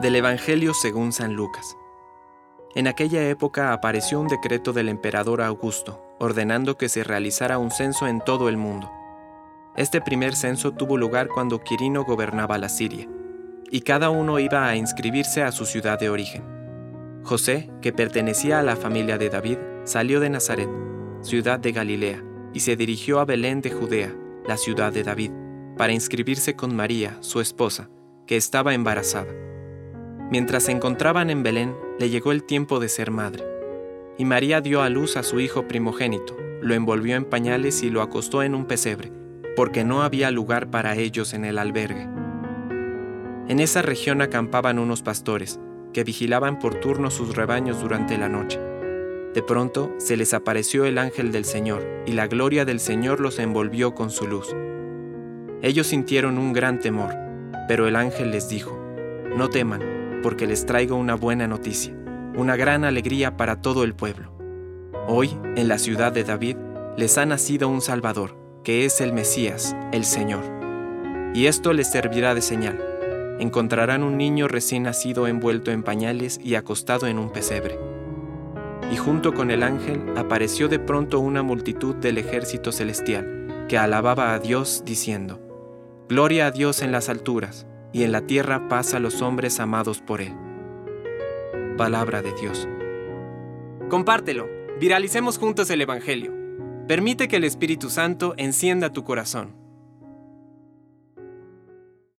Del Evangelio según San Lucas. En aquella época apareció un decreto del emperador Augusto, ordenando que se realizara un censo en todo el mundo. Este primer censo tuvo lugar cuando Quirino gobernaba la Siria, y cada uno iba a inscribirse a su ciudad de origen. José, que pertenecía a la familia de David, salió de Nazaret, ciudad de Galilea, y se dirigió a Belén de Judea, la ciudad de David, para inscribirse con María, su esposa, que estaba embarazada. Mientras se encontraban en Belén, le llegó el tiempo de ser madre. Y María dio a luz a su hijo primogénito, lo envolvió en pañales y lo acostó en un pesebre, porque no había lugar para ellos en el albergue. En esa región acampaban unos pastores, que vigilaban por turno sus rebaños durante la noche. De pronto se les apareció el ángel del Señor, y la gloria del Señor los envolvió con su luz. Ellos sintieron un gran temor, pero el ángel les dijo, No teman, porque les traigo una buena noticia, una gran alegría para todo el pueblo. Hoy, en la ciudad de David, les ha nacido un Salvador, que es el Mesías, el Señor. Y esto les servirá de señal. Encontrarán un niño recién nacido envuelto en pañales y acostado en un pesebre. Y junto con el ángel apareció de pronto una multitud del ejército celestial, que alababa a Dios diciendo, Gloria a Dios en las alturas y en la tierra paz a los hombres amados por Él. Palabra de Dios. Compártelo, viralicemos juntos el Evangelio. Permite que el Espíritu Santo encienda tu corazón.